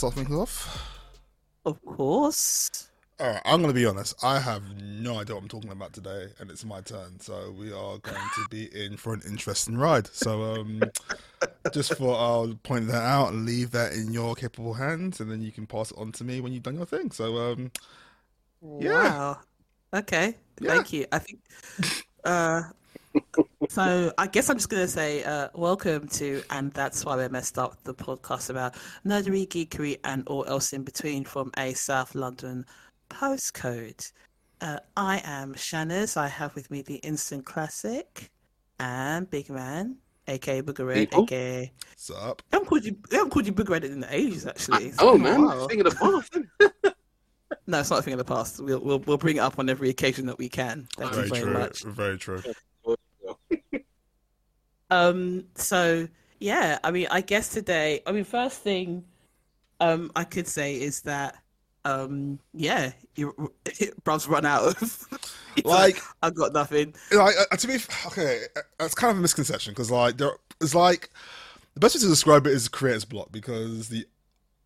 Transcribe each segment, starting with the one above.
Start things off? Of course. All right, I'm going to be honest. I have no idea what I'm talking about today, and it's my turn. So we are going to be in for an interesting ride. So um, just for I'll point that out and leave that in your capable hands, and then you can pass it on to me when you've done your thing. So um, Yeah. Wow. Okay. Yeah. Thank you. I think. Uh, so I guess I'm just gonna say uh, welcome to, and that's why we messed up the podcast about nerdery, geekery, and all else in between from a South London postcode. Uh, I am Shanners. I have with me the Instant Classic and Big Man, aka Booger Red, People. aka. what's up? I haven't called you. I haven't called you Booger Red in the ages, actually. It's oh man, thing of the past. No, it's not a thing of the past. We'll we'll we'll bring it up on every occasion that we can. Thank Very you very true. much. Very true. Um, so yeah, I mean, I guess today, I mean, first thing, um, I could say is that, um, yeah, you, bruv's run out of. He's Like- I've got nothing. like uh, to be okay, uh, it's kind of a misconception because like there is like the best way to describe it is creator's block because the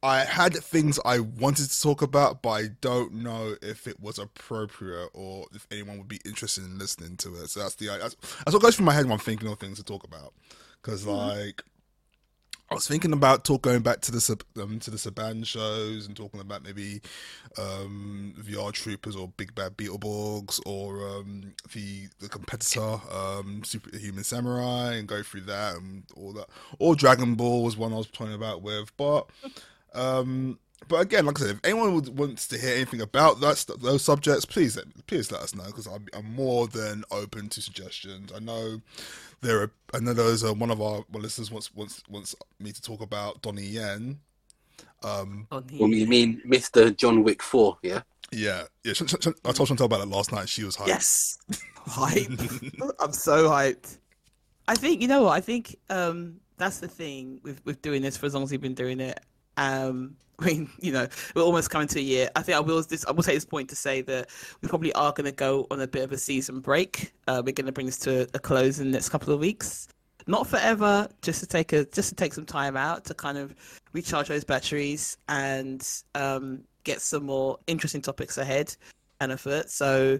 I had things I wanted to talk about, but I don't know if it was appropriate or if anyone would be interested in listening to it. So that's the that's, that's what goes through my head when I'm thinking of things to talk about. Because like I was thinking about talk going back to the um, to the Saban shows and talking about maybe um, VR Troopers or Big Bad Beetleborgs or um, the the competitor um, Superhuman Samurai and go through that and all that. Or Dragon Ball was one I was talking about with, but um, but again, like I said, if anyone would, wants to hear anything about that st- those subjects, please let, please let us know because I'm, I'm more than open to suggestions. I know there are I know there's uh, one of our one listeners wants wants wants me to talk about Donnie Yen. Um, Well, you mean Mr. John Wick 4, yeah? yeah, yeah. Sh- sh- sh- I told Chantal about it last night. She was hyped. Yes, hype. I'm so hyped. I think you know what I think. Um, that's the thing with with doing this for as long as you've been doing it. Um, I mean, you know, we're almost coming to a year. I think I will this. I will take this point to say that we probably are going to go on a bit of a season break. Uh, we're going to bring this to a close in the next couple of weeks. Not forever, just to take a just to take some time out to kind of recharge those batteries and um, get some more interesting topics ahead and afoot. So,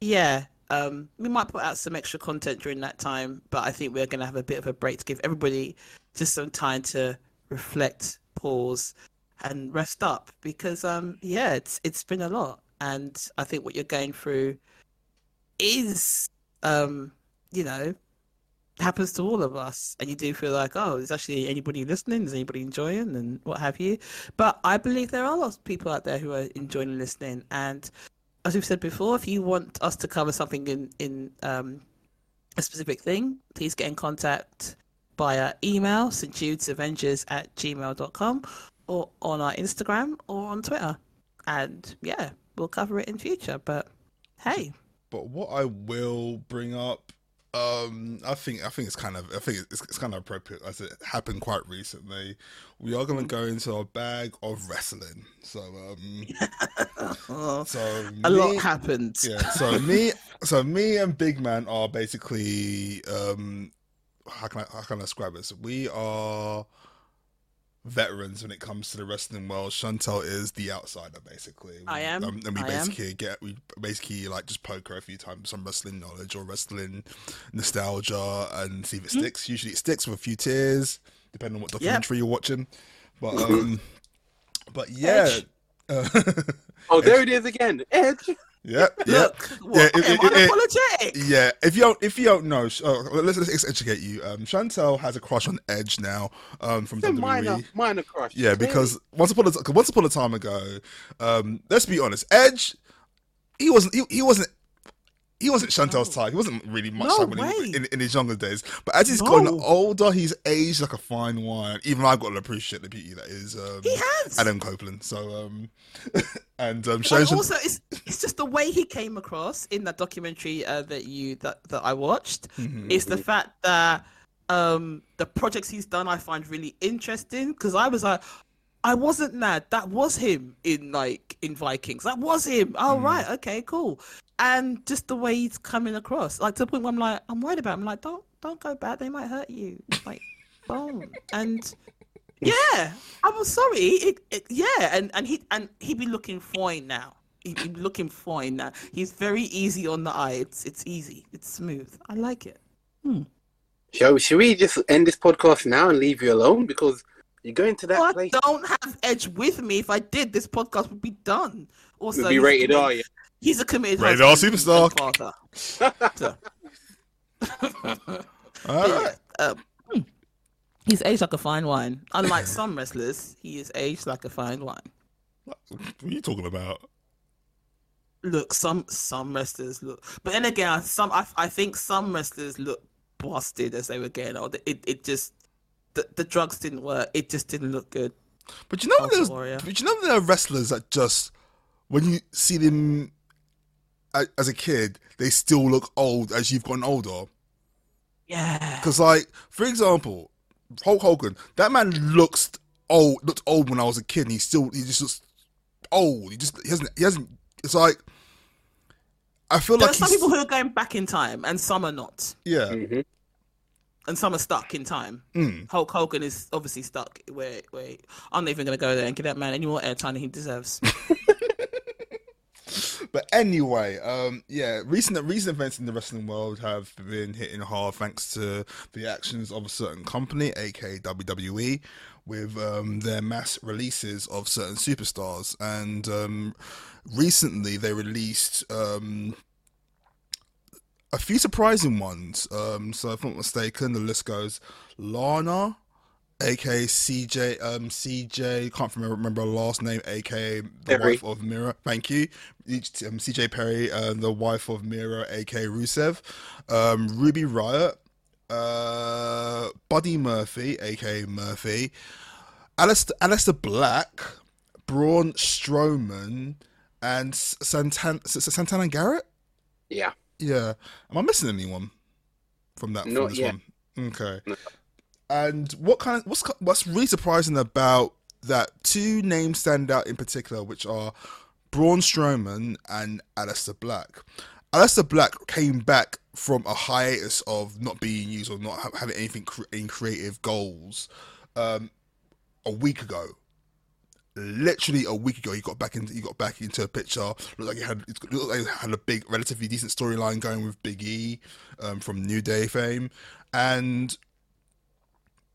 yeah, um, we might put out some extra content during that time, but I think we're going to have a bit of a break to give everybody just some time to reflect, pause, and rest up because, um, yeah, it's it's been a lot, and I think what you're going through is, um, you know, happens to all of us, and you do feel like, oh, is actually anybody listening? Is anybody enjoying, and what have you? But I believe there are lots of people out there who are enjoying listening, and as we've said before, if you want us to cover something in in um, a specific thing, please get in contact via email, St. Jude's Avengers at gmail.com, or on our Instagram or on Twitter. And yeah, we'll cover it in future. But hey, But what I will bring up, um, I think I think it's kind of I think it's, it's kind of appropriate as it happened quite recently. We are going to go into a bag of wrestling. So um, oh, so a lot happened. Yeah. So me, so me and Big Man are basically um, how can I how can I describe this? We are veterans when it comes to the wrestling world. Chantel is the outsider, basically. I am. Um, and we I am. basically get we basically like just poke her a few times some wrestling knowledge or wrestling nostalgia and see if it Mm-hmm. sticks. Usually it sticks with a few tears, depending on what documentary you're watching. But um, but yeah. Edge. Uh, Oh, there it is again. Edge. Yeah, yeah. Look, what, Yeah, I it- am it- it- Yeah, if you don't, if you don't know, uh, let's, let's educate you. Um, Chantel has a crush on Edge now. Um, from It's a WWE. minor, minor crush. Yeah, because once upon a once upon a time ago, um, let's be honest, Edge, he wasn't he, he wasn't he wasn't Chantel's type. He wasn't really much No when he, in, in his younger days. But as he's No. gotten older, he's aged like a fine wine. Even I've got to appreciate the beauty that is um, He has. Adam Copeland. So um, and um, But Shane- also, it's it's just the way he came across in that documentary uh, that you that, that I watched. Mm-hmm. Is the fact that um the projects he's done I find really interesting because I was like. I wasn't mad. That was him in like in Vikings. That was him. Mm. Oh right, okay, cool. And just the way he's coming across, like to the point where I'm like, I'm worried about. Him. I'm like, don't don't go back. They might hurt you. Like, don't. And yeah, I'm sorry. It, it, yeah, and and he and he be looking fine now. He be looking fine now. He's very easy on the eye. It's it's easy. It's smooth. I like it. Hmm. Shall, should we just end this podcast now and leave you alone? Because you're going to that Well, I place. don't have Edge with me. If I did, this podcast would be done. Also, You'll be he's rated committed- R, yeah. He's a committed Rated R superstar. So, All yeah, right. um, hmm. he's aged like a fine wine. Unlike some wrestlers, he is aged like a fine wine. What are you talking about? look some some wrestlers look but then again some i, I think some wrestlers look busted as they were getting older it, it just the, the drugs didn't work it just didn't look good But you know, there's, but you know, there are wrestlers that just when you see them as a kid, they still look old as you've gotten older. yeah Because, like, for example, Hulk Hogan, that man looks old. Looked old when I was a kid, and he still he just looks old. He just he hasn't he hasn't. It's like I feel there like are some people who are going back in time and some are not yeah. Mhm. and some are stuck in time Mm. hulk hogan is obviously stuck where where i'm not even going to go there and give that man any more airtime than he deserves But anyway, um, yeah, recent recent events in the wrestling world have been hitting hard thanks to the actions of a certain company, aka WWE, with um, their mass releases of certain superstars. And um, recently, they released um, a few surprising ones. Um, so, if I'm not mistaken, the list goes Lana, aka CJ, um, CJ, can't remember, remember her last name, aka the Perry. wife of Miro. Thank you, um, CJ Perry, uh, the wife of Miro, aka Rusev, um, Ruby Riott, uh, Buddy Murphy, aka Murphy, Aleister, Aleister Black, Braun Strowman, and Santana, Santana Garrett. Yeah. Yeah. Am I missing anyone from that? From Not this yet. one? Okay. No. And what kind of what's what's really surprising about that? Two names stand out in particular, which are Braun Strowman and Aleister Black. Aleister Black came back from a hiatus of not being used or not having anything in creative goals um, a week ago literally a week ago he got back into he got back into a picture. Looked like he had looked like he had a big, relatively decent storyline going with Big E um, from New Day fame, and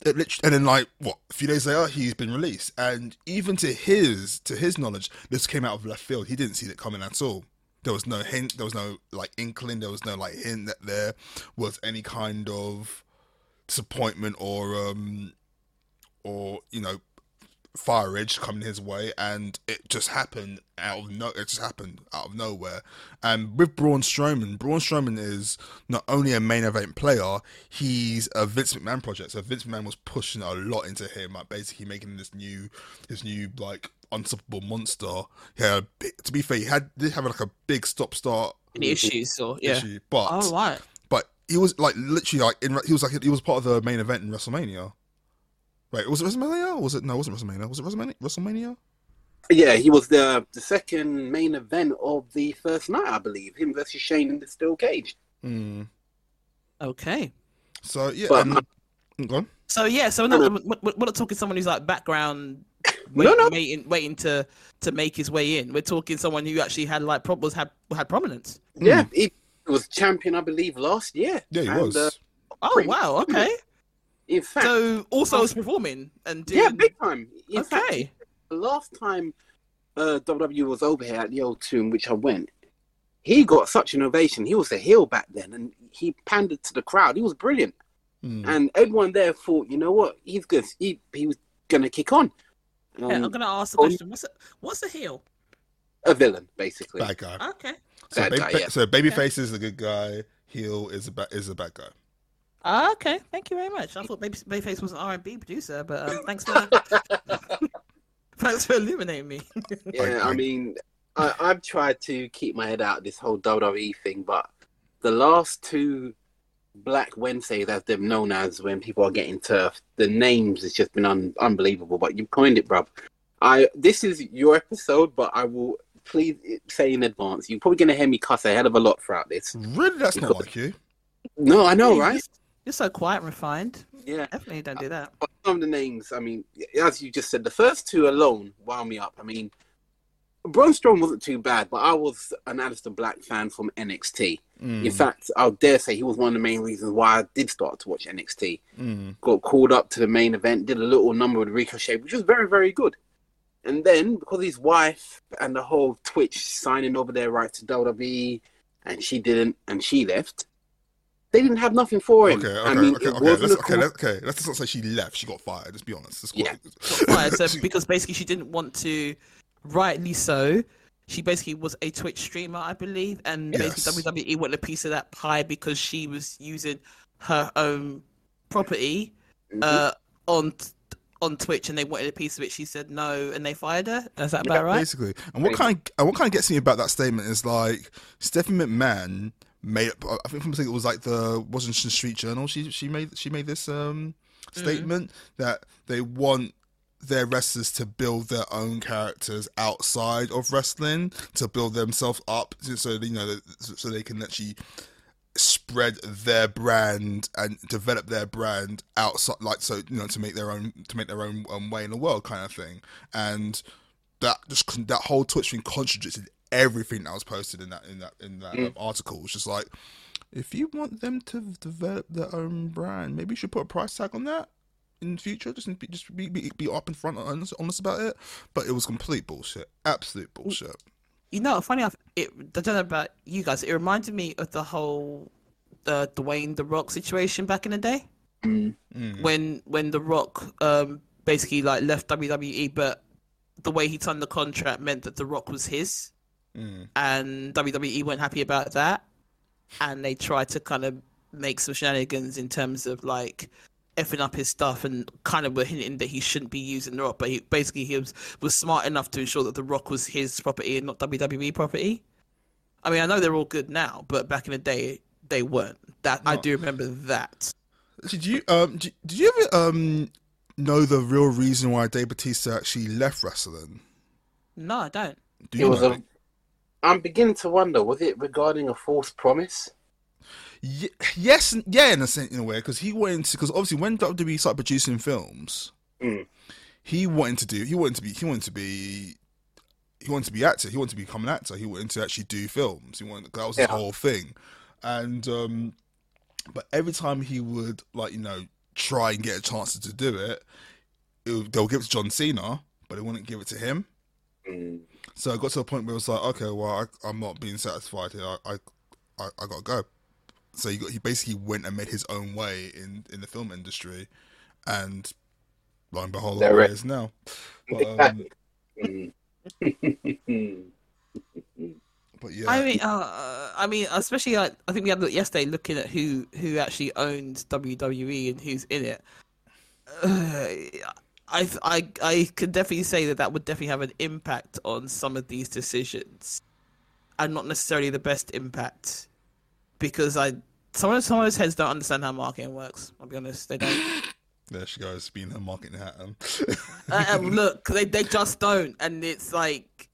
and then like what a few days later he's been released, and even to his to his knowledge, this came out of left field. He didn't see it coming at all. There was no hint. There was no like inkling. There was no like hint that there was any kind of disappointment or um or you know fire edge coming his way, and it just happened out of no. It just happened out of nowhere. And with Braun Strowman, Braun Strowman is not only a main event player, he's a Vince McMahon project. So Vince McMahon was pushing a lot into him, like basically making this new, this new like unstoppable monster. He had, a big- to be fair, he had did have like a big stop start issues or yeah? issue, but Oh right. but he was like literally like in he was like he was part of the main event in WrestleMania. Right, was it WrestleMania? Or was it no? It wasn't WrestleMania. Was it WrestleMania? WrestleMania? Yeah, he was the the second main event of the first night, I believe. Him versus Shane in the steel cage. Hmm. Okay. So yeah, But and, my- go on. So yeah, so we're not, we're, we're not talking someone who's like background, No, waiting, no. waiting, waiting to to make his way in. We're talking someone who actually had like problems, had had prominence. Yeah, he was champion, I believe, last year. Yeah, he And, was. uh, Oh wow, okay. In fact, So also I was performing and doing, yeah, big time. In fact, okay. the last time uh, WWE was over here at the old tomb, which I went, he got such an ovation. He was a heel back then, and he pandered to the crowd. He was brilliant, Mm. and everyone there thought, you know what, he's good. He he was gonna kick on. Yeah, Um, I'm gonna ask the on- question. What's a, what's a heel? a villain, basically. Bad guy. Okay. So, Bad baby, guy, yeah. so babyface is the good guy. Heel is a ba- is a bad guy. Ah, okay. Thank you very much. I thought Baby, Babyface was an R&B producer, but um, thanks for thanks for illuminating me. Yeah, I I- mean, I, I've tried to keep my head out of this whole WWE thing, but the last two Black Wednesdays, as they're known as, when people are getting turfed, the names has just been un- unbelievable. But you coined it, bruv. I this is your episode, but I will please say in advance, you're probably gonna hear me cuss a hell of a lot throughout this. Really, that's not like you. No, I know, right? You're so quiet and refined. Yeah. Definitely don't do that. But some of the names, I mean, as you just said, the first two alone wound me up. I mean, Braun Strowman wasn't too bad, but I was an Aleister Black fan from NXT. Mm, In fact, I'll dare say he was one of the main reasons why I did start to watch NXT. mm. Got called up to the main event, did a little number with Ricochet, which was very, very good. And then, because his wife and the whole Twitch signing over their right to WWE, and she didn't, and she left, they didn't have nothing for him. Okay, okay, I mean, okay, it okay. Let's, okay, let's, okay. Let's not say she left. She got fired. Let's be honest. Let's Yeah. Quiet, so because basically she didn't want to, rightly so. She basically was a Twitch streamer, I believe, and Yes. basically WWE wanted a piece of that pie because she was using her own property Mhm. uh, on on Twitch, and they wanted a piece of it. She said no, and they fired her. Is that Yeah, about right? Basically, and what kind of, and what kind of gets me about that statement is like Stephanie McMahon made. I think from it was like the Washington Street Journal. She she made she made this um statement that they want their wrestlers to build their own characters outside of wrestling to build themselves up, so so, you know so they can actually spread their brand and develop their brand outside like so you know to make their own to make their own um, way in the world kind of thing and that just that whole twitch thing contradicted everything that was posted in that in that in that um, article it's just like if you want them to develop their own brand maybe you should put a price tag on that in the future just be just be, be, be up in front and honest, honest about it but it was complete bullshit absolute bullshit You know, funny enough, it I don't know about you guys. It reminded me of the whole uh, Dwayne the Rock situation back in the day Mm. Mm. when when the Rock um basically like left WWE, but the way he signed the contract meant that the Rock was his, Mm. and WWE weren't happy about that, and they tried to kind of make some shenanigans in terms of like effing up his stuff and kind of were hinting that he shouldn't be using the rock but he basically he was, was smart enough to ensure that the rock was his property and not wwe property i mean i know they're all good now but back in the day they weren't that i do remember that Did you um did, did you ever um know the real reason why Dave Batista actually left wrestling? no i don't Do It you was know? a. I'm beginning to wonder: was it regarding a false promise? Ye- yes, yeah, in a sense, in a way, because he went into because obviously when WWE started producing films, Mm. he wanted to do he wanted to be he wanted to be he wanted to be actor. He wanted to become an actor. He wanted to actually do films. He wanted that was his Yeah. whole thing, and um, but every time he would like you know try and get a chance to do it, it would- they'll give it to John Cena, but they wouldn't give it to him. Mm. So I got to a point where it was like, okay, well, I, I'm not being satisfied here. I, I, I, I gotta go. So he got, he basically went and made his own way in, in the film industry, and lo and behold, There there it- it is now. But, um, but yeah, I mean, uh, I mean, especially like, I think we had a yesterday looking at who who actually owns WWE and who's in it. Uh, I I I could definitely say that that would definitely have an impact on some of these decisions, and not necessarily the best impact, because I some of some of those heads don't understand how marketing works. I'll be honest, they don't. there she goes, being her marketing hat. Um, uh, uh, look, they they just don't, and it's like,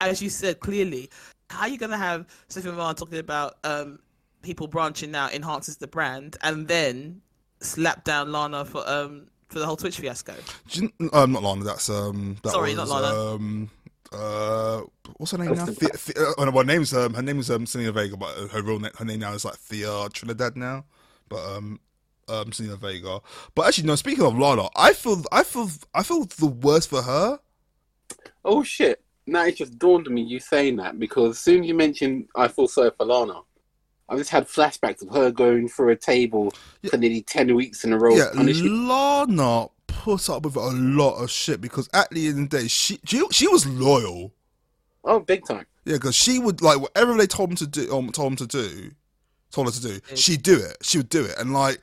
as you said clearly, how are you gonna have Stephen Martin talking about um people branching out enhances the brand, and then slap down Lana for um for the whole Twitch fiasco. You- um, not Lana. That's um. That Sorry, was, not Lana. Um, uh, what's her name now? Thea, Thea, uh, well, her name's um, her name is um Zelina Vega, but her real name, her name now is like Thea Trinidad now. But um, um, Zelina Vega. But actually, no. Speaking of Lana, I feel, I feel, I feel the worst for her. Oh shit! Now it just dawned on me you saying that because as soon as you mentioned I feel sorry for Lana, I just had flashbacks of her going through a table Yeah. for nearly ten weeks in a row. Yeah, punishing- Lana put up with a lot of shit because at the end of the day, she she, she was loyal. Oh, big time. Yeah, because she would like whatever they told him to do, um, told him to do, told her to do. She'd do it. She would do it. And like,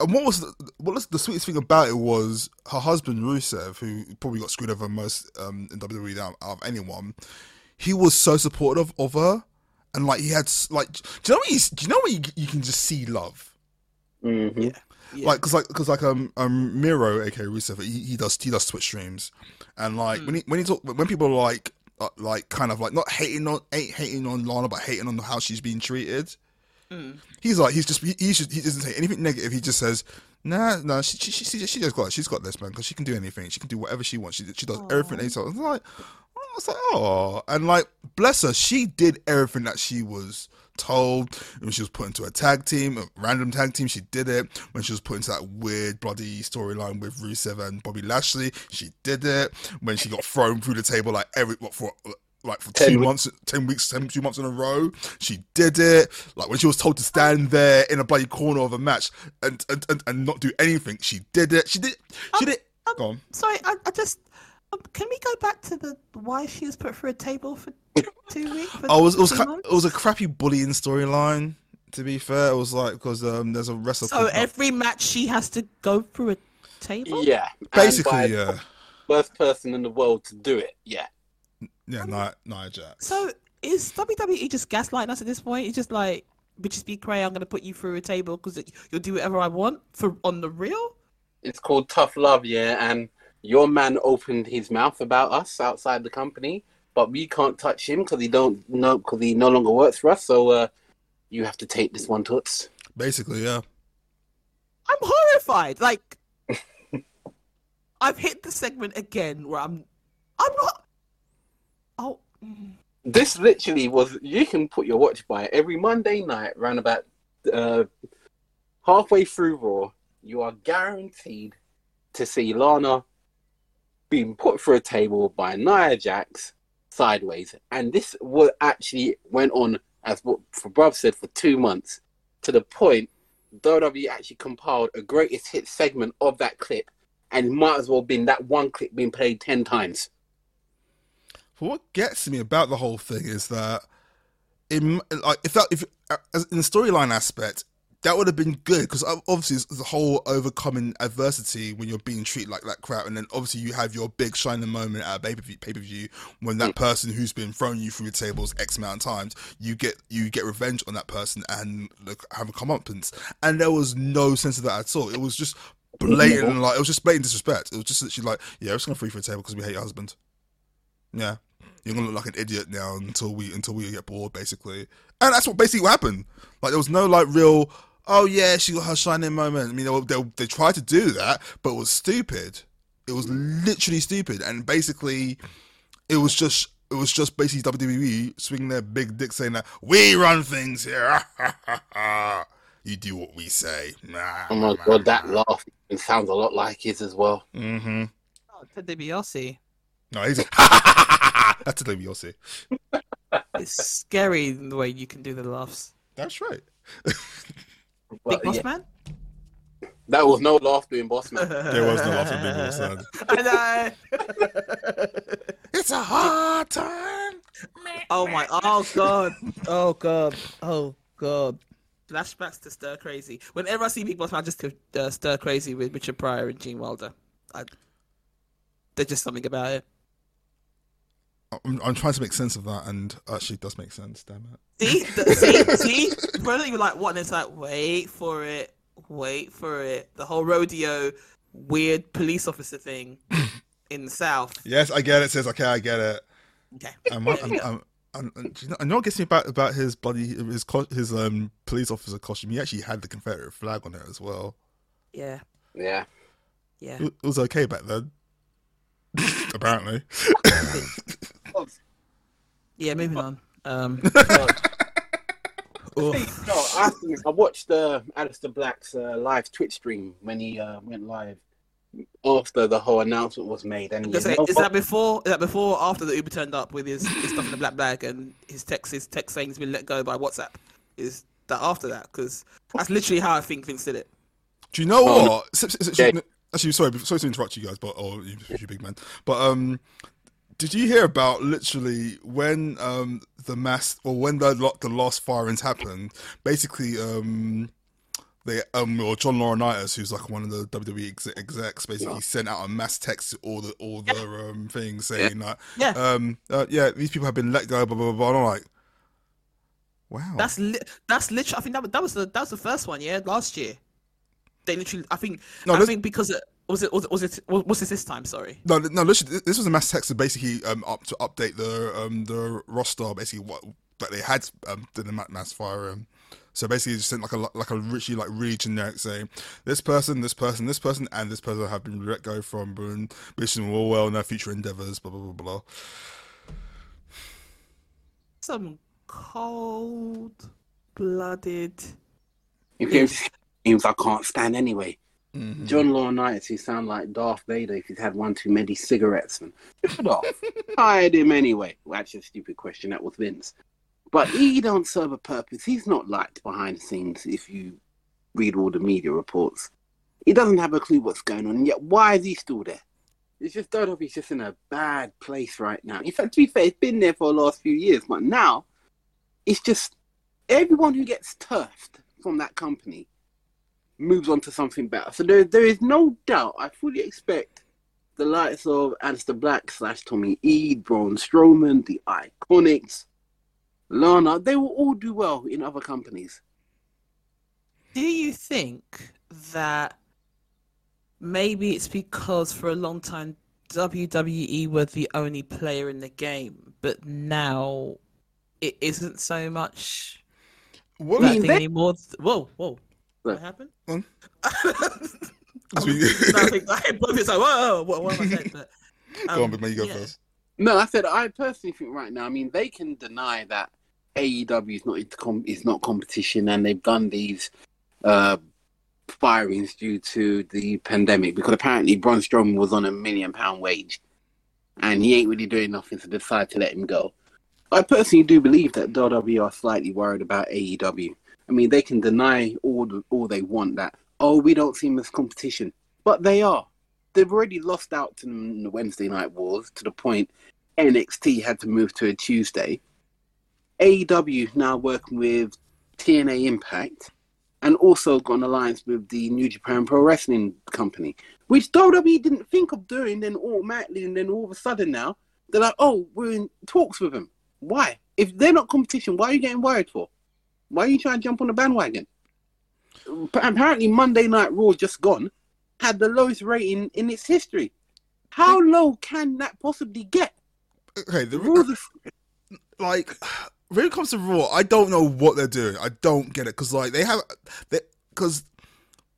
and what was the, what was the sweetest thing about it was her husband Rusev, who probably got screwed over most um, in WWE out out of anyone. He was so supportive of her, and like he had like, do you know what you, do you know when you, you can just see love. hmm Yeah. Like, cause like, cause like, um, um, Miro, aka Rusev, he, he does, he does Twitch streams, and like when he when he talk, when people are like, uh, like, kind of like not hating on, ain't hating on Lana, but hating on how she's being treated. He's like, he's just, he, he's just, he doesn't say anything negative. He just says, nah, nah, she, she, she, she just got, she's got this man, because she can do anything. She can do whatever she wants. She, she does everything. So it's like, I was like, oh, and like, bless her, she did everything that she was told. When she was put into a tag team, a random tag team, she did it. When she was put into that weird bloody storyline with Rusev and Bobby Lashley, she did it. When she got thrown through the table like every what for. Like for Ten two weeks. months, ten weeks, ten, two months in a row, she did it. Like when she was told to stand there in a bloody corner of a match and and, and, and not do anything, she did it. She did. She did. Go on. Sorry, I, I just um, can we go back to the why she was put through a table for two weeks? For Oh, it was it was, ca- it was a crappy bullying storyline. To be fair, it was like because um, there's a wrestler. So called- every match she has to go through a table. Yeah, and basically, by yeah, the first person in the world to do it. Yeah, yeah, Nia, Nia Jax. So is WWE just gaslighting us at this point? It's just like, bitches be cray. I'm gonna put you through a table because you'll do whatever I want for on the real. it's called tough love. Yeah, and your man opened his mouth about us outside the company, but we can't touch him because he don't know because he no longer works for us. So uh, you have to take this one, Toots. Basically, yeah. I'm horrified. Like, I've hit the segment again where I'm, I'm not. Oh, mm. This literally was. You can put your watch by it every Monday night, around about uh, halfway through Raw. You are guaranteed to see Lana being put through a table by Nia Jax sideways, and this was actually went on as what for Bruv said for two months, to the point WWE actually compiled a greatest hit segment of that clip, and might as well been that one clip being played ten times. But what gets me about the whole thing is that, in like if that if in the storyline aspect, that would have been good because obviously it's the whole overcoming adversity when you're being treated like that crap, and then obviously you have your big shining moment at a pay per view, pay per view when that mm. person who's been throwing you through the tables x amount of times, you get you get revenge on that person and look, have a comeuppance, and there was no sense of that at all. It was just blatant, like it was just blatant disrespect. It was just literally like, yeah, we're just gonna free for a table because we hate your husband. Yeah. You're gonna look like an idiot now until we until we get bored, basically. And that's what basically what happened. Like there was no like real oh yeah, she got her shining moment. I mean they, they, they tried to do that, but it was stupid. It was literally stupid. And basically it was just it was just basically WWE swinging their big dick saying that we run things here. you do what we say. Oh my god, that laugh it sounds a lot like his as well. Mm-hmm. oh, Ted DiBiase. No, he's that's a WLC. It's scary the way you can do the laughs. That's right. But, Big Boss yeah, Man. that was no laugh doing boss man. There was no laugh at Big Boss Man. I know. It's a hard time. Oh my! Oh god! Oh god! Oh god! Flashbacks to Stir Crazy. Whenever I see Big Boss Man, I just uh, Stir Crazy with Richard Pryor and Gene Wilder. I, there's just something about it. I'm, I'm trying to make sense of that, and actually, it does make sense. Damn it. See, the, see, see. Brother, you were like, what? And it's like, wait for it, wait for it. The whole rodeo, weird police officer thing in the South. Yes, I get it. Says okay, I get it. Okay. I'm, I'm, I'm, I'm, I'm, you know, I know what gets me about about his bloody his his um police officer costume. He actually had the Confederate flag on it as well. Yeah, Yeah. yeah. It was okay back then. Apparently. Yeah, moving on. Um, No, oof. no, I, I watched uh, Aleister Black's uh, live Twitch stream when he uh, went live after the whole announcement was made. And he Is that- is that before? Is that before? or After the Uber turned up with his, his stuff in the black bag and his text, his text saying he's been let go by WhatsApp. Is that after that? Because that's literally how I think Vince did it. Do you know Oh, what? Actually, sorry, sorry to interrupt you guys, but oh, you, you big man. But um, did you hear about literally when um the mass or when the the last firings happened? Basically, um, they um or John Laurinaitis, who's like one of the WWE ex- execs, basically sent out a mass text to all the all the um things saying that Yeah. um uh, yeah these people have been let go, blah blah blah. blah. And I'm like, wow, That's li- that's literally. I think that that was the that was the first one. Yeah, last year. They literally. I think. No, I this- think because it, was it was it was it was it this time? Sorry. No, no. Listen, this was a mass text to basically um up to update the um the roster, basically what that they had um did the mass fire. Um, so basically, just sent like a like a richly like really generic saying this person, this person, this person, and this person have been let go from Boone, wishing them all well in their future endeavors. Blah blah blah blah. Some cold blooded. If there's games I can't stand anyway. Mm-hmm. John Laurinaitis, he sound like Darth Vader if he's had one too many cigarettes. And shut off. Hired him anyway. Well, actually, a stupid question. That was Vince. But he don't serve a purpose. He's not liked behind the scenes. If you read all the media reports, he doesn't have a clue what's going on. And yet, why is he still there? It's just WWE's just in a bad place right now. In fact, to be fair, it's been there for the last few years, but now it's just everyone who gets turfed from that company moves on to something better. So there, there is no doubt. I fully expect the likes of Aleister Black slash Tommy E, Braun Strowman, the Iconics, Lana, they will all do well in other companies. Do you think that maybe it's because for a long time WWE were the only player in the game, but now it isn't so much What that mean, thing they- anymore? Whoa, whoa. What happened? Hmm? I, we- was- I think I hit both it's like, whoa, what, what am I saying? But, Go on, um, but you go yeah. first. No, I said I personally think right now. I mean, they can deny that AEW is not is not competition, and they've done these uh, firings due to the pandemic because apparently Braun Strowman was on a million pound wage, and he ain't really doing nothing to decide to let him go. I personally do believe that WWE are slightly worried about AEW. I mean, they can deny all the, all they want that oh we don't see them as competition, but they are. They've already lost out to them in the Wednesday night wars to the point NXT had to move to a Tuesday. AEW now working with TNA Impact and also got an alliance with the New Japan Pro Wrestling Company, which WWE didn't think of doing. Then automatically, and then all of a sudden now they're like, "Oh, we're in talks with them." Why? If they're not competition, why are you getting worried for? Why are you trying to jump on the bandwagon? Apparently, Monday Night Raw just gone had the lowest rating in its history. How low can that possibly get? Okay, the Raw's a- like when it comes to Raw, I don't know what they're doing. I don't get it because like they have they because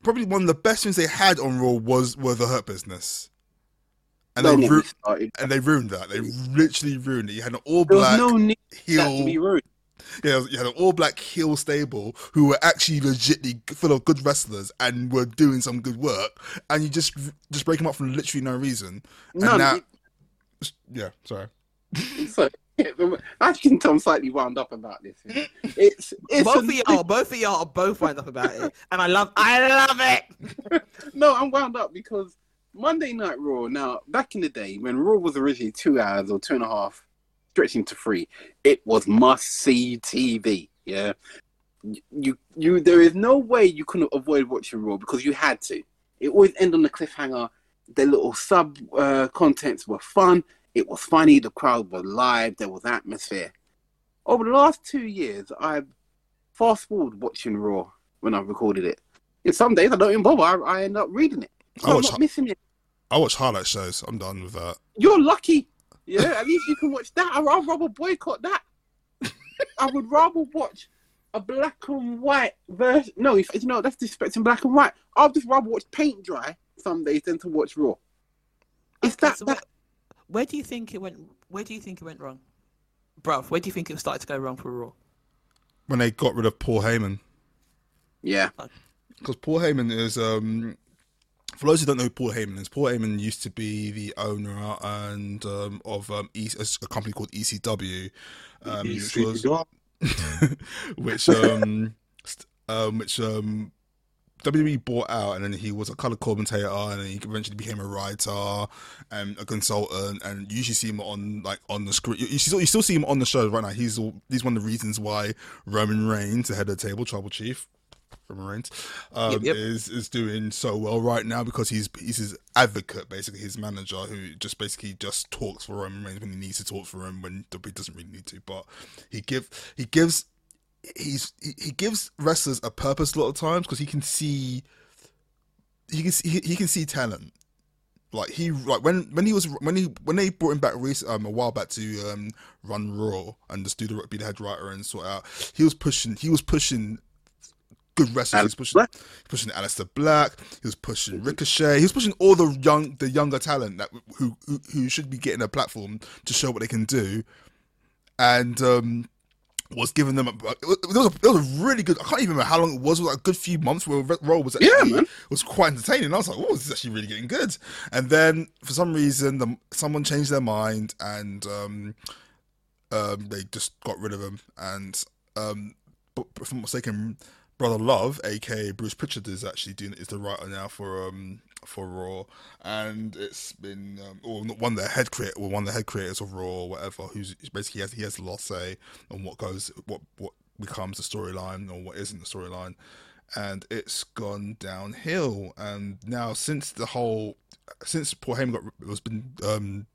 probably one of the best things they had on Raw was were the Hurt Business, and they ru- and they ruined that. They literally ruined it. You had an all black no need to be heel. Rude. Yeah, you had an all black heel stable who were actually legitly full of good wrestlers and were doing some good work, and you just just break them up for literally no reason. And No, now, it- yeah, sorry. so, I can tell I'm slightly wound up about this. It's it's both a- of y'all, both of y'all are both wound up about it, and I love, I love it. no, I'm wound up because Monday Night Raw. Now, back in the day when Raw was originally two hours or two and a half, stretching to three, it was must see TV. Yeah, you you there is no way you couldn't avoid watching Raw because you had to. It always end on the cliffhanger. The little sub uh, contents were fun. It was funny. The crowd was live. There was atmosphere. Over the last two years, I've fast forward watching Raw when I've recorded it. And some days I don't even bother. I, I end up reading it. So I I'm watch- not missing it. I watch highlight shows. I'm done with that. You're lucky. Yeah, at least you can watch that. I- I'd rather boycott that. I would rather watch a black and white version. No, if you know that's disrespecting black and white. I'd just rather watch paint dry some days than to watch Raw. It's Okay, that, so that what- where do you think it went? Where do you think it went wrong, bruv? Where do you think it started to go wrong for Raw? when they got rid of Paul Heyman. yeah. because Paul Heyman is um for those who don't know who Paul Heyman is, Paul Heyman used to be the owner and um, of um, e- a company called ECW, um, which was which um um which um WWE bought out, and then he was a color commentator, and then he eventually became a writer and a consultant. And you usually see him on like on the screen. You, you still you still see him on the show right now. He's all, he's one of the reasons why Roman Reigns, the head of the table, Tribal Chief, Roman Reigns, um, Yep, yep. is is doing so well right now because he's he's his advocate, basically his manager, who just basically just talks for Roman Reigns when he needs to talk for him when WWE doesn't really need to. But he give he gives he's he, he gives wrestlers a purpose a lot of times because he can see he can see, he, he can see talent. Like he like when when he was when he when they brought him back recent, um a while back to um run Raw and just do the be the head writer and sort out. He was pushing he was pushing good wrestlers. He was pushing Black. pushing Aleister Black. He was pushing Ricochet. He was pushing all the young the younger talent that who who, who should be getting a platform to show what they can do. And um was giving them a, it was, a, it was a really good. I can't even remember how long it was. It was like a good few months where Raw was actually Yeah, man. was quite entertaining. I was like, "Oh, this is actually really getting good." And then for some reason, the, someone changed their mind, and um, um, they just got rid of him. And um, but if I'm mistaken, Brother Love, aka Bruce Prichard, is actually doing is the writer now for um for Raw, and it's been um, or one of the head creator, or one of the head creators of Raw, or whatever, who's basically has he has the last say on what goes, what what becomes the storyline or what isn't the storyline, and it's gone downhill. And now since the whole since Paul Heyman got was been um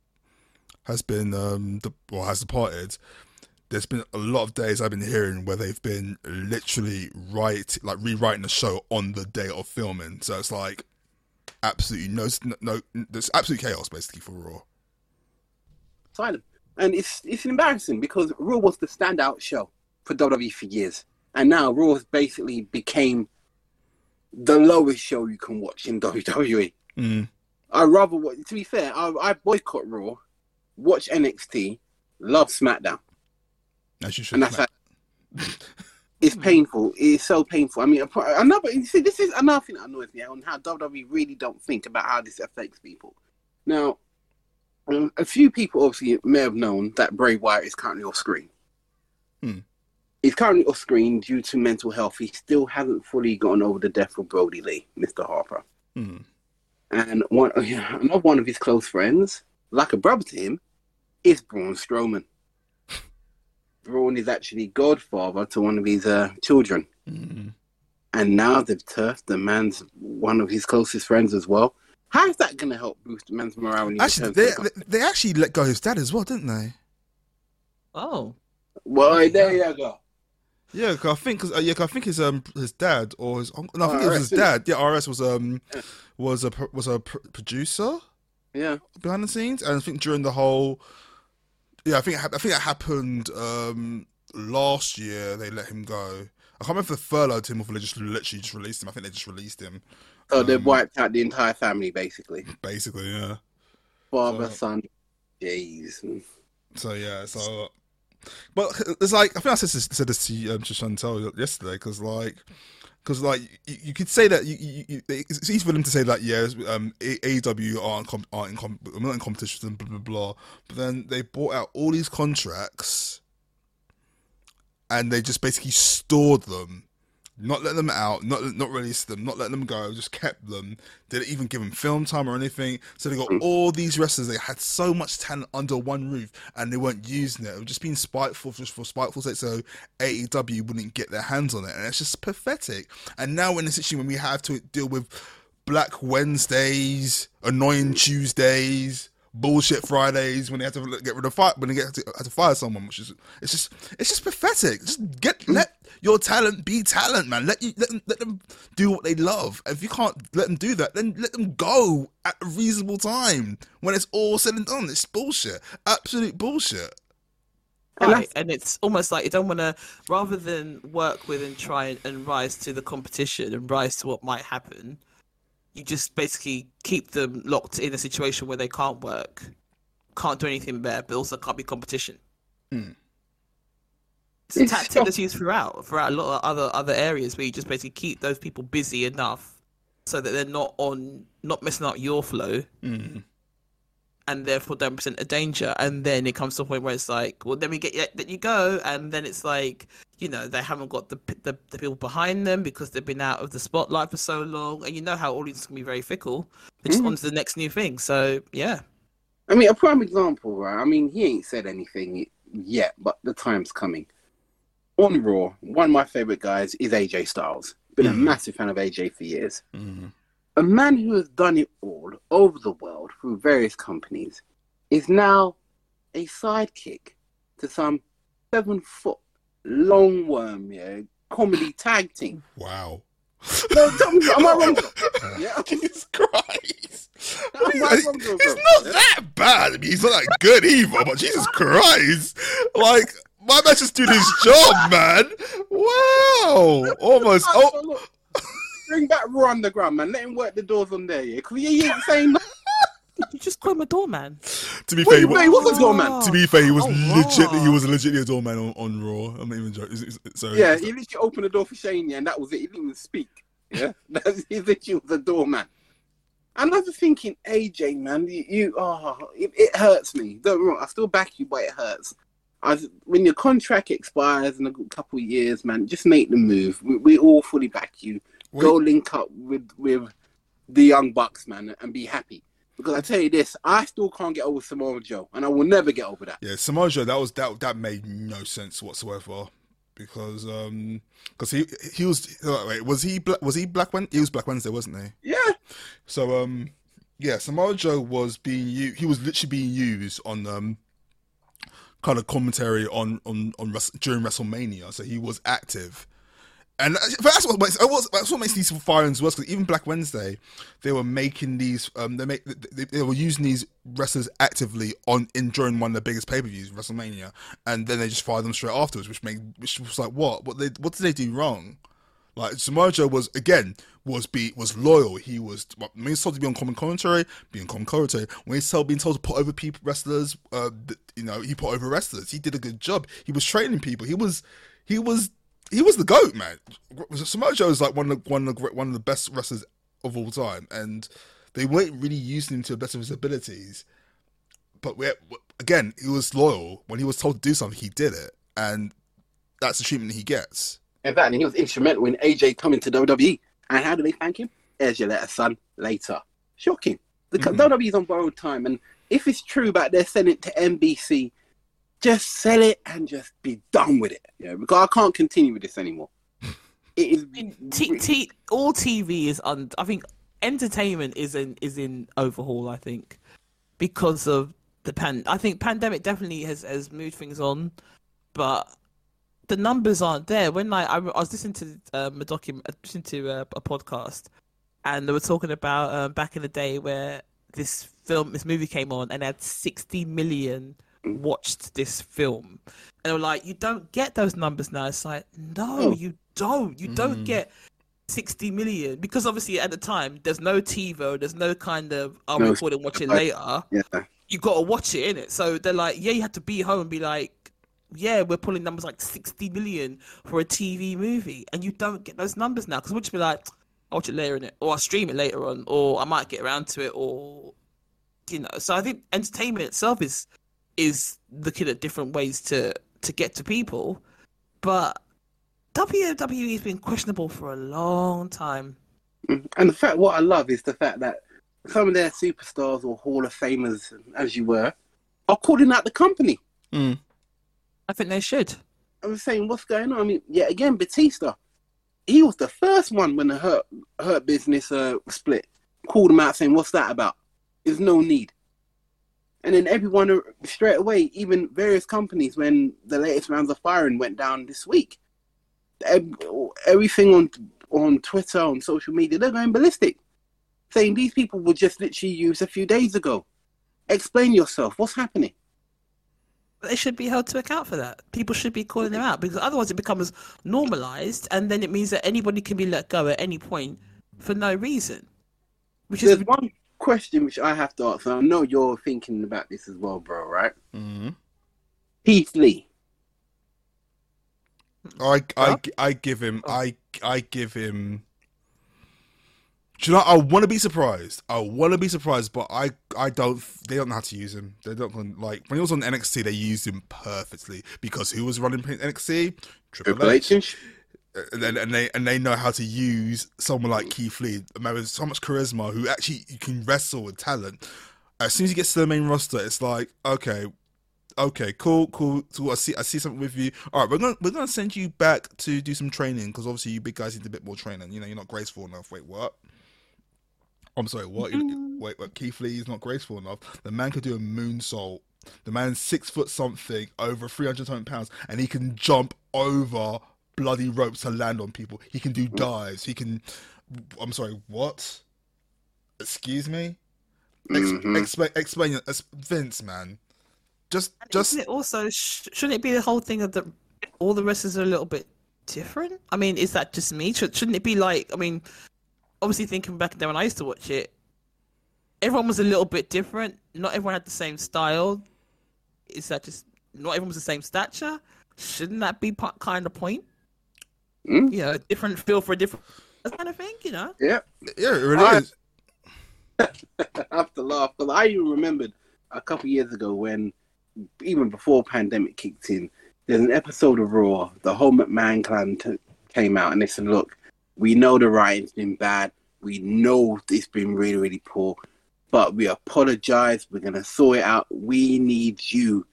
has been um the, or has departed there's been a lot of days I've been hearing where they've been literally write like rewriting the show on the day of filming. So it's like absolutely no no there's absolute chaos basically for Raw. Silent. And it's it's embarrassing because Raw was the standout show for WWE for years. And now Raw has basically became the lowest show you can watch in WWE. Mm. I rather to be fair, I, I boycott Raw, watch NXT, love SmackDown. As you should. and that's like, it's painful. It's so painful. I mean, another you see, this is another thing that annoys me on how WWE really don't think about how this affects people. Now, um, a few people obviously may have known that Bray Wyatt is currently off screen. Hmm. He's currently off screen due to mental health. He still hasn't fully gotten over the death of Brodie Lee, Mr. Harper. Mm. And one another one of his close friends, like a brother to him, is Braun Strowman. Braun is actually godfather to one of his uh, children, Mm. and now they've turfed the man's one of his closest friends as well. How is that going to help boost the man's morale? When he Actually, they, the they they actually let go of his dad as well, didn't they? Oh, Well, there you go. Yeah, 'cause I think cause, uh, yeah, 'cause I think his um his dad or his uncle. No, I think it was his dad. Yeah, RS was um was a was a pr- producer. Yeah. behind the scenes, and I think during the whole, yeah, I think it I think that happened um, last year. They let him go. I can't remember if they furloughed him or if they just literally just released him. I think they just released him, So they've Um, wiped out the entire family, basically. basically. Yeah. Father, So- son. Jeez. So yeah. So, but it's like I think I said this, said this to um, to Chantel yesterday because like. Because like you, you could say that you, you, it's easy for them to say that yes, um, A- AEW aren't com- aren't in, com- not in competition blah blah blah. But then they bought out all these contracts, and they just basically stored them, not let them out, not not release them, not let them go, just kept them. Didn't even give them film time or anything. So they got hmm. all these wrestlers. They had so much talent under one roof, and they weren't using it. It was just being spiteful, just for spiteful sake. So AEW wouldn't get their hands on it, and it's just pathetic. And now in a situation when we have to deal with Black Wednesdays, annoying hmm. Tuesdays, bullshit Fridays when they have to get rid of fire when they get to, have to fire someone, which is it's just it's just pathetic. Just get mm. let your talent be talent, man. Let you let them let them do what they love. If you can't let them do that, then let them go at a reasonable time when it's all said and done. It's bullshit, absolute bullshit. And Right, and it's almost like you don't want to, rather than work with and try and, and rise to the competition and rise to what might happen, you just basically keep them locked in a situation where they can't work, can't do anything better, but also can't be competition. Hmm. It's a It's tactic so- that's used throughout, throughout a lot of other other areas where you just basically keep those people busy enough so that they're not on, not messing up your flow, Mm. And therefore don't present a danger. And then it comes to a point where it's like, well, then we get let you go, and then it's like, you know, they haven't got the, the the people behind them because they've been out of the spotlight for so long, and you know how audiences can be very fickle. They're just Mhm. on to the next new thing. So yeah, I mean, a prime example, right? I mean, he ain't said anything yet, but the time's coming. On Raw, one of my favorite guys is AJ Styles. Been a Mhm. massive fan of AJ for years. Mm. A man who has done it all over the world through various companies is now a sidekick to some seven foot long worm, yeah, comedy tag team. Wow. No, tell me, am I wrong? Yeah. Jesus Christ. Am I wrong, bro? not that bad. I mean, he's not that good either, but Jesus Christ. Like, my man just doing his job, man. Wow. Almost. Oh, bring back Raw Underground, man. Let him work the doors on there, yeah. Because he ain't saying nothing. you just call him a doorman. to be fair, he you? He was, was a doorman. to be fair, he was Oh, legit. He wow. was legitimately a doorman on, on Raw. I'm not even joking. Is- is- So Yeah, he literally opened the door for Shane, yeah, and that was it. He didn't even speak. Yeah, That's, he literally was a doorman. And I was thinking, AJ, man, you, you oh, it, it hurts me. Don't wrong, I still back you, but it hurts. I, was- when your contract expires in a couple of years, man, just make the move. We, we all fully back you. Wait. Go link up with with the young bucks, man, and be happy. Because I tell you this, I still can't get over Samoa Joe, and I will never get over that. Yeah, Samoa Joe, that was that that made no sense whatsoever because um because he he was wait was he black was he Black Wednesday? He was Black Wednesday, wasn't he? Yeah, So um yeah, Samoa Joe was being used. He was literally being used on um kind of commentary on on on during WrestleMania. So he was active. And that's that's what makes, that's what makes these firings worse. Because even Black Wednesday, they were making these, um, they make they, they were using these wrestlers actively on in during one of the biggest pay per views, WrestleMania, and then they just fired them straight afterwards, which made which was like what what they what did they do wrong? Like Samoa Joe was again was be was loyal. He was he's told to be on common commentary, being common commentary. When he's told being told to put over people wrestlers, uh, you know, he put over wrestlers. He did a good job. He was training people. He was he was he was the goat, man. Samoa Joe is like one of the, one of the, one of the best wrestlers of all time, and they weren't really using him to the best of his abilities. But again, he was loyal. When he was told to do something, he did it, and that's the treatment he gets. In fact, and he was instrumental in AJ coming to WWE. And how do they thank him? Here's your letter, son. Later. Shocking. The Mhm. WWE's on borrowed time, and if it's true about they're selling it to NBC, just sell it and just be done with it. Yeah, because I can't continue with this anymore. It is. I mean, T- T- all TV is un. I think entertainment is in is in overhaul. I think because of the pan. I think pandemic definitely has has moved things on, but the numbers aren't there. When like I, I was listening to um, a document, listening to a, a podcast, and they were talking about um, back in the day where this film, this movie came on, and had sixty million watched this film, and they were like, "You don't get those numbers now." It's like, no, Oh. you don't. You don't Mm. get. 60 million because obviously at the time there's no TiVo, there's no kind of I'll No, record and watch it like- later Yeah. you got to watch it in it. So they're like, yeah, you have to be home and be like, yeah, we're pulling numbers like 60 million for a TV movie, and you don't get those numbers now because we'll just be like, I'll watch it later in it, or I'll stream it later on, or I might get around to it, or you know. So I think entertainment itself is is looking at different ways to to get to people, but WWE has been questionable for a long time. And the fact, what I love is the fact that some of their superstars or Hall of Famers, as you were, are calling out the company. I think they should. I was saying, what's going on? I mean, yeah, again, Batista, he was the first one when the Hurt Hurt Business uh, split. Called him out saying, "What's that about? There's no need." And then everyone straight away, even various companies, when the latest rounds of firing went down this week, everything on on Twitter, on social media, they're going ballistic, saying these people were just literally used a few days ago. Explain yourself. What's happening? they should be held to account for that. People should be calling them out because otherwise it becomes normalized, and then it means that anybody can be let go at any point for no reason. Which There's is one question which I have to ask. and I know you're thinking about this as well, bro. Right? Mm-hmm. Keith Lee. I, I, I give him I I give him. Do you know? I want to be surprised. I want to be surprised, but I I don't. They don't know how to use him. They don't like when he was on NXT. They used him perfectly because who was running NXT? Triple H. And, and they and they know how to use someone like Keith Lee, a man with so much charisma, who actually you can wrestle with talent. As soon as he gets to the main roster, it's like okay, okay, cool, cool. So I see, I see something with you. All right, we're gonna we're gonna send you back to do some training because obviously you big guys need a bit more training. You know, you're not graceful enough. Wait, what? I'm sorry, what? You- mm. Wait, what? Keith Lee is not graceful enough. The man could do a moonsault. The man's six foot something, over 300 pounds, and he can jump over bloody ropes to land on people. He can do dives. He can. I'm sorry, what? Excuse me. Ex- Mhm. Explain, explain Vince, man. Just, And just isn't it also sh- shouldn't it be the whole thing of the all the wrestlers are a little bit different? I mean, is that just me? Should, shouldn't it be like? I mean, obviously thinking back then when I used to watch it, everyone was a little bit different. Not everyone had the same style. Is that just not everyone was the same stature? Shouldn't that be part, kind of point? Mm. You know, different feel for a different that kind of thing. You know, Yeah. yeah, it really I- is. I have to laugh because I even remembered a couple years ago when, even before pandemic kicked in, there's an episode of Raw. The whole McMahon clan t- came out and they said, "Look, we know the writing's been bad. We know it's been really, really poor, but we apologize. We're gonna sort it out. We need you.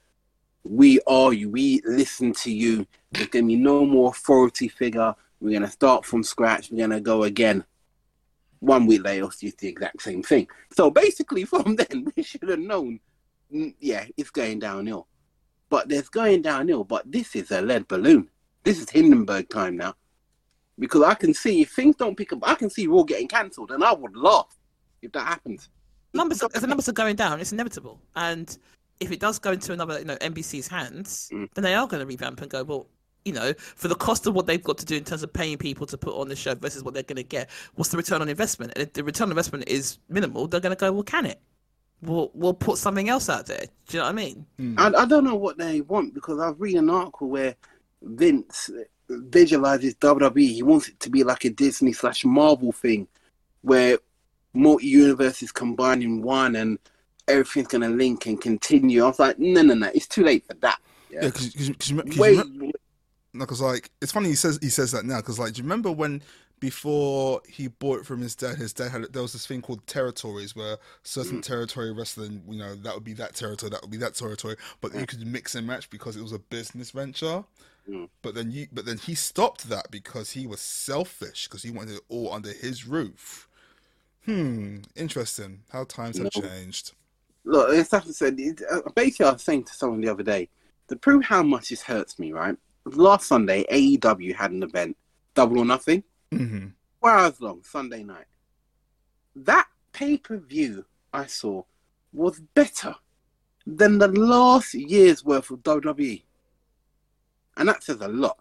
We are you. We listen to you. There's gonna be no more authority figure. We're gonna start from scratch. We're gonna go again." one week later it's the exact same thing. So basically, from then we should have known, mm, yeah, it's going downhill. But there's going downhill. But this is a lead balloon. This is Hindenburg time now, because I can see if things don't pick up, I can see Raw getting cancelled, and I would laugh if that happens. numbers if the numbers are going down, it's inevitable. And if it does go into another, you know, NBC's hands, Mm. then they are going to revamp and go, well, you know, for the cost of what they've got to do in terms of paying people to put on the show versus what they're going to get, what's the return on investment? And if the return on investment is minimal, they're going to go, well, can it? We'll we'll put something else out there. Do you know what I mean? I, I don't know what they want because I've read an article where Vince visualizes WWE. He wants it to be like a Disney slash Marvel thing, where multi universes combined in one, and everything's gonna link and continue. I was like, no, no, no, it's too late for that. Yeah, because Wait, No, because like it's funny he says he says that now because like do you remember when before he bought it from his dad his dad had there was this thing called territories where certain territory wrestling you know that would be that territory that would be that territory but you could mix and match because it was a business venture Mm. but then you but then he stopped that because he was selfish because he wanted it all under his roof hmm interesting how times have No. changed look, like I said. It, uh, basically, I was saying to someone the other day to prove how much this hurts me. Right, last Sunday, AEW had an event, Double or Nothing. hmm four hours long, Sunday night. That pay per view I saw was better than the last year's worth of WWE. And that says a lot.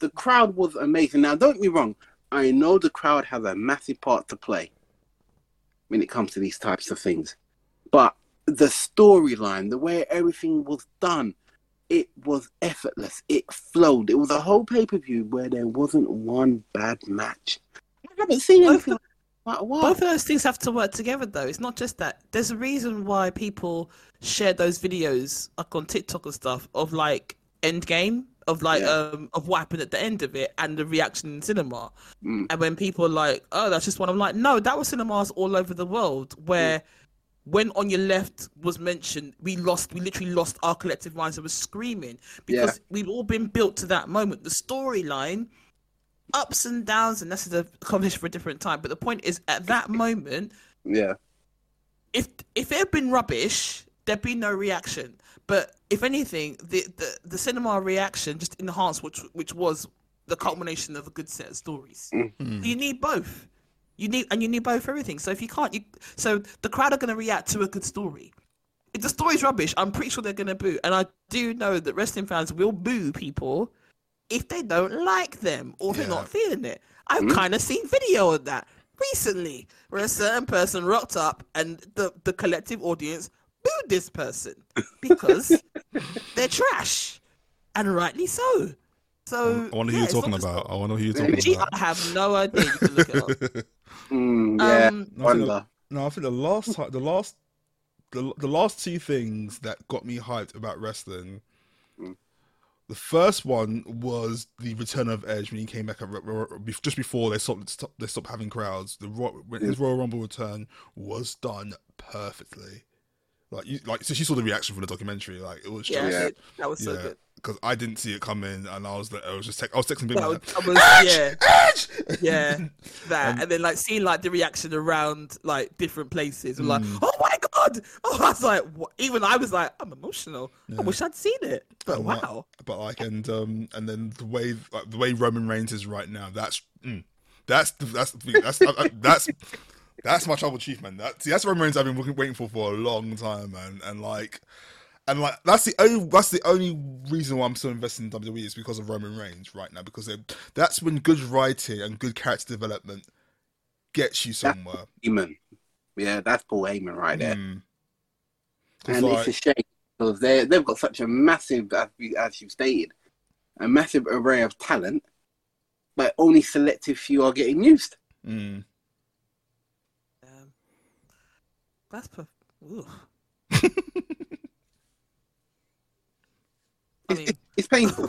The crowd was amazing. Now, don't get me wrong, I know the crowd has a massive part to play when it comes to these types of things. But the storyline, the way everything was done, it was effortless. It flowed. It was a whole pay per view where there wasn't one bad match. I haven't seen Both anything of- like that. Both of those things have to work together, though. It's not just that. There's a reason why people share those videos like on TikTok and stuff of like Endgame of like Yeah. um of what happened at the end of it and the reaction in cinema. Mm. And when people are like, "Oh, that's just one," I'm like, "No, that was cinemas all over the world where." When on your left was mentioned, we lost. We literally lost our collective minds and were screaming because we've all been built to that moment. The storyline, ups and downs, and that's a conversation for a different time. But the point is, at that moment, Yeah. if if it had been rubbish, there'd be no reaction. But if anything, the the, the cinema reaction just enhanced, which which was the culmination of a good set of stories. Mm. You need both. You need and you need both for everything. So if you can't, you so the crowd are going to react to a good story. if the story's rubbish, I'm pretty sure they're gonna boo. And I do know that wrestling fans will boo people if they don't like them or they're not feeling it. I've Mhm. kind of seen video of that recently, where a certain person rocked up and the the collective audience booed this person because they're trash, and rightly so. So I wonder who yeah, you're talking about. I wonder who you're talking Gee, about. I have no idea. You can look it up. Mm, yeah, Um, No, I think wonder. No, I think the last the last, the, the last two things that got me hyped about wrestling. Mm. The first one was the return of Edge when he came back at, just before they stopped, they stopped having crowds. The when his Royal Rumble return was done perfectly. Like you, like so, she saw the reaction from the documentary. Like it was Yeah, just Yeah. that was so yeah, good. Because I didn't see it coming, and I was, like- I was just, text, I was texting people like, was yeah. Edge, Yeah, that, Um, and then like seeing like the reaction around like different places, and like, Mm. oh my god! Oh, I was like, what? even I was like, I'm emotional. Yeah. I wish I'd seen it, but like- wow, but like and um and then the way like, the way Roman Reigns is right now, that's mm, that's that's that's uh, that's that's my Tribal Chief, man. That see, that's Roman Reigns I've been waiting for for a long time, man. And like and like that's the only that's the only reason why I'm still investing in WWE is because of Roman Reigns right now because they- that's when good writing and good character development gets you somewhere. Heyman. Yeah, that's Paul Heyman right there. Mm. 'Cause, And like- it's a shame because they they've got such a massive, as, we, as you've stated, a massive array of talent, but only selective few are getting used. mm. um, that's per- ugh. I It's, mean, it's, it's painful.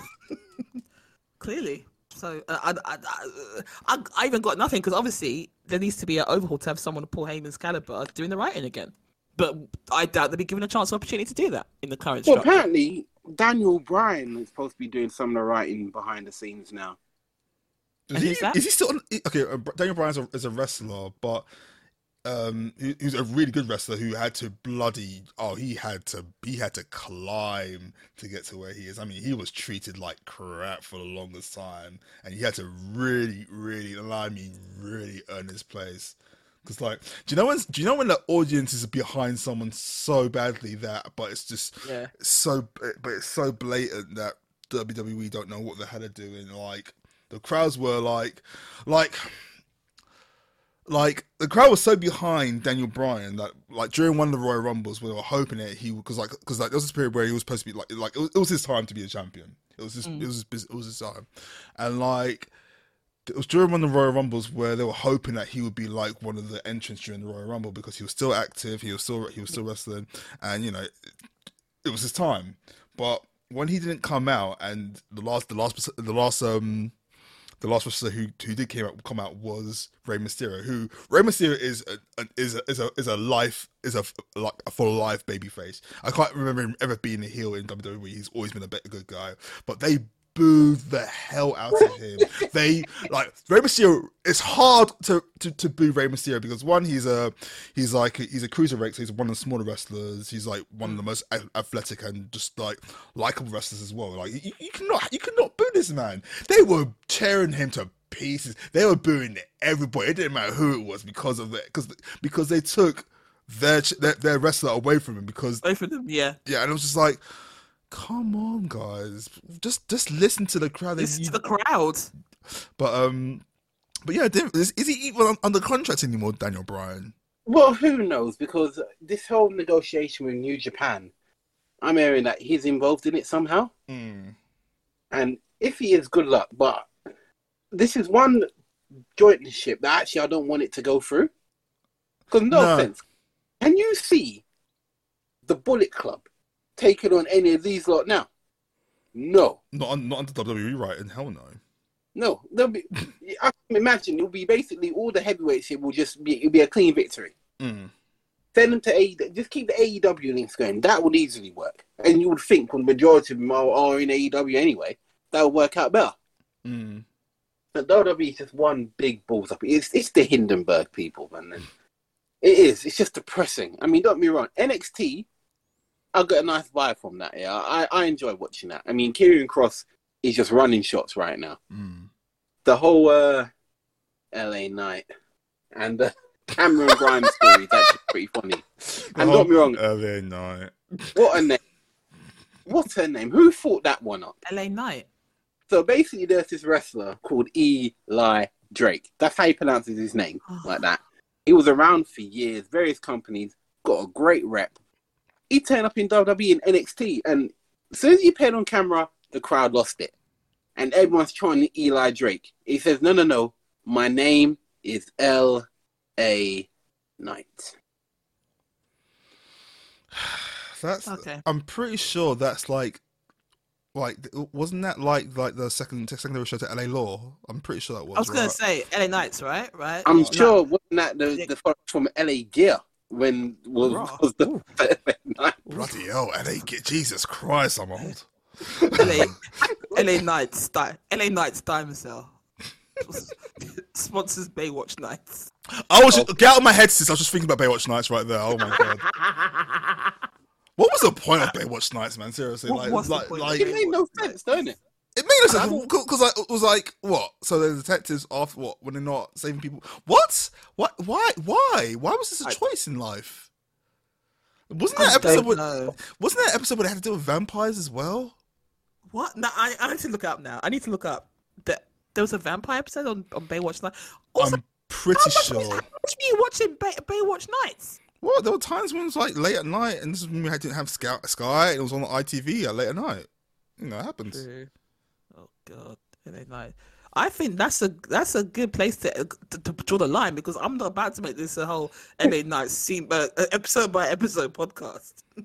clearly. So uh, I, I, I, I, I even got nothing because obviously there needs to be an overhaul to have someone of Paul Heyman's caliber doing the writing again. But I doubt they'll be given a chance or opportunity to do that in the current well, structure. apparently Daniel Bryan is supposed to be doing some of the writing behind the scenes now. Is he, who's that? is he still on, okay? Uh, Daniel Bryan is a, is a wrestler, but um, he, he's a really good wrestler who had to bloody oh he had to he had to climb to get to where he is. I mean, he was treated like crap for the longest time, and he had to really, really, I mean, really earn his place. Because like, do you know when do you know when the audience is behind someone so badly that, but it's just Yeah. so but it's so blatant that WWE don't know what the hell they're doing. Like the crowds were like, like, like the crowd was so behind Daniel Bryan that like during one of the Royal Rumbles, we were hoping that he because like because like there was a period where he was supposed to be like like it was, it was his time to be a champion. It was his Mm. it was his, it was his time, and like. It was during one of the Royal Rumbles where they were hoping that he would be like one of the entrants during the Royal Rumble because he was still active, he was still he was still wrestling, and you know it was his time. But when he didn't come out, and the last, the last, the last, um, the last wrestler who who did came out come out was Rey Mysterio. Who Rey Mysterio is a, is a, is a is a life is a like a full life babyface. I can't remember him ever being a heel in WWE. He's always been a good guy, but they booed the hell out of him. they like Rey Mysterio. It's hard to, to to boo Rey Mysterio because one, he's a he's like he's a cruiserweight, so he's one of the smaller wrestlers. He's like one of the mm. most a- athletic and just like likable wrestlers as well. Like you, you cannot you cannot boo this man. They were tearing him to pieces. They were booing everybody. It didn't matter who it was because of it because because they took their, their their wrestler away from him because Both of them, yeah. yeah, and it was just like. Come on, guys! Just just listen to the crowd. They Listen to the crowd. but um, but yeah, is, is he even on, under contract anymore, Daniel Bryan? Well, who knows? Because this whole negotiation with New Japan, I'm hearing that he's involved in it somehow. Mm. And if he is, good luck. But this is one joint ship that actually I don't want it to go through. Because no, No. offense, can you see the Bullet Club taking on any of these lot now? No, Not un- not under WWE, right? And hell no. no. There'll be. I can imagine it'll be basically all the heavyweights here will just be. It'll be a clean victory. Mm. Send them to AEW. Just keep the AEW links going. That would easily work. And you would think when the majority of them are, are in AEW anyway, that would work out better. Mm. But WWE is just one big balls up. It's it's the Hindenburg people, man. It is. It's just depressing. I mean, don't get me wrong. NXT, I got a nice vibe from that. Yeah, I, I enjoy watching that. I mean, Karrion Kross is just running shots right now. Mm. The whole uh, LA Knight and the Cameron Grimes story is actually pretty funny. And don't get me wrong, LA Knight. what a name. What's her name? Who thought that one up? LA Knight. So basically, there's this wrestler called Eli Drake. That's how he pronounces his name, like that. He was around for years, various companies, got a great rep. He turned up in WWE and NXT, and as soon as he appeared on camera, the crowd lost it. And everyone's chanting Eli Drake. He says, No, no, no. My name is L.A. Knight. That's. Okay. I'm pretty sure that's like, like wasn't that like like the second secondary show to LA Law? I'm pretty sure that was. I was gonna right? say LA Knights, right? Right. I'm No. sure, wasn't that the, the from LA Gear when oh, was, Raw. was the Knight? Bloody hell, LA, get Jesus Christ, I'm old. LA, LA Knights, Di- LA Knights Diamond Cell sponsors Baywatch Nights. I was just, get out of my head, sis. I was just thinking about Baywatch Nights right there. Oh my god. What was the point of Baywatch Nights, man? Seriously, What like, was the like, point of like It made no sense, don't it? It made no sense because it was like what? So the detectives off what when they're not saving people? What? What? Why? Why? Why was this a choice in life? Wasn't that episode? With, wasn't that episode where they had to deal with vampires as well? What? No, I, I need to look up now. I need to look up that there was a vampire episode on, on Baywatch Nights. Also, I'm pretty how much, sure. how much were you watching Bay, Baywatch Nights? Well, there were times when it was like late at night, and this is when we had to have Sky, it was on ITV at late at night. You know, it happens. Oh God, LA Knight. I think that's a that's a good place to, to, to draw the line because I'm not about to make this a whole LA Night scene, uh, episode by episode podcast.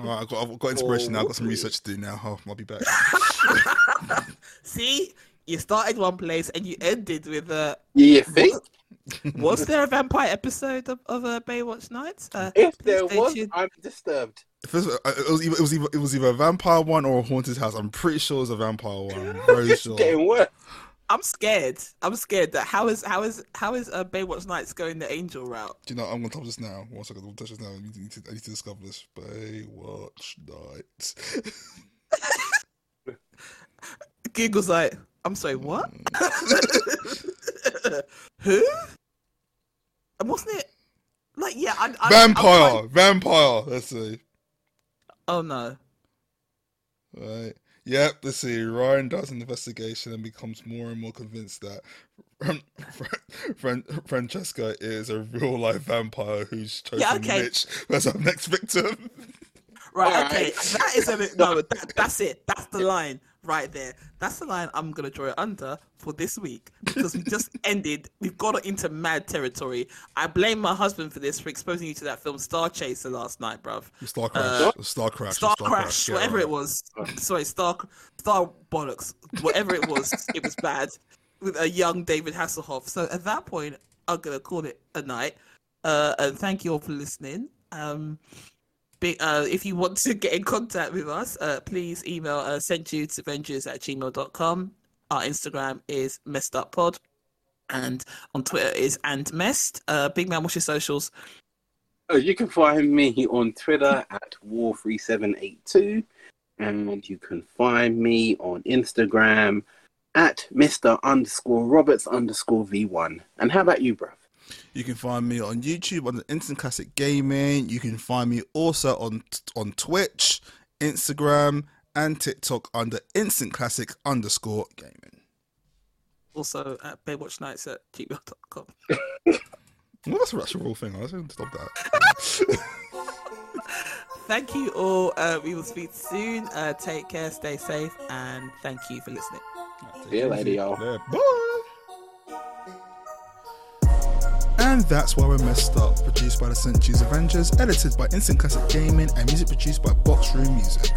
All right, I've got, I've got inspiration now. I've got some research to do now. Oh, I'll be back. See, you started one place and you ended with uh, You think? was there a vampire episode of, of uh, Baywatch Nights? Uh, If there was, tuned. I'm disturbed. If this, uh, it was either it was either it was either a vampire one or a haunted house. I'm pretty sure it was a vampire one. I'm very It's sure. getting worse. I'm scared. I'm scared that how is how is how is uh, Baywatch Nights going the angel route? Do you know? I'm gonna touch this now. One second. I'm gonna touch this now. I need to, I need to discover this. Baywatch Nights. Google's like, I'm sorry, what? Mm. Who? And wasn't it like yeah? I, I, vampire, I'm vampire. Let's see. oh no. Right. Yep. Let's see. Ryan does an investigation and becomes more and more convinced that Fran- Fran- Fran- Francesca is a real life vampire who's chosen Yeah, okay. Mitch as our next victim. Right, Alright. okay. That is a bit no, that, that's it. That's the line right there. That's the line I'm gonna draw it under for this week. Because we just ended we've got into mad territory. I blame my husband for this for exposing you to that film Star Chaser last night, bruv. Star Crash. Uh, Star Crash. Star, Crash, yeah, whatever right. it was. Sorry, Star Star Bollocks. Whatever it was, it was bad. With a young David Hasselhoff. So at that point, I'm gonna call it a night. Uh, and thank you all for listening. Um, uh, if you want to get in contact with us, uh, please email uh, sendtudesavengers at gmail.com. Our Instagram is messed up pod. And on Twitter is and messed. Uh, Big man, what's your socials? Oh, you can find me on Twitter at war3782 and you can find me on Instagram at Mr. underscore Roberts underscore V1. And how about you, bruv? You can find me on YouTube on the Instant Classic Gaming. You can find me also on on Twitch, Instagram, and TikTok under Instant Classic underscore Gaming. Also at Baywatch Nights at gmail.com. Well, that's, that's a real thing. I was going to stop that. Thank you all. Uh, we will speak soon. Uh, take care, stay safe, and thank you for listening. See you later, y'all. Yeah, bye. And that's why we're messed up. Produced by the Centuries Avengers, edited by Instant Classic Gaming, and music produced by Box Room Music.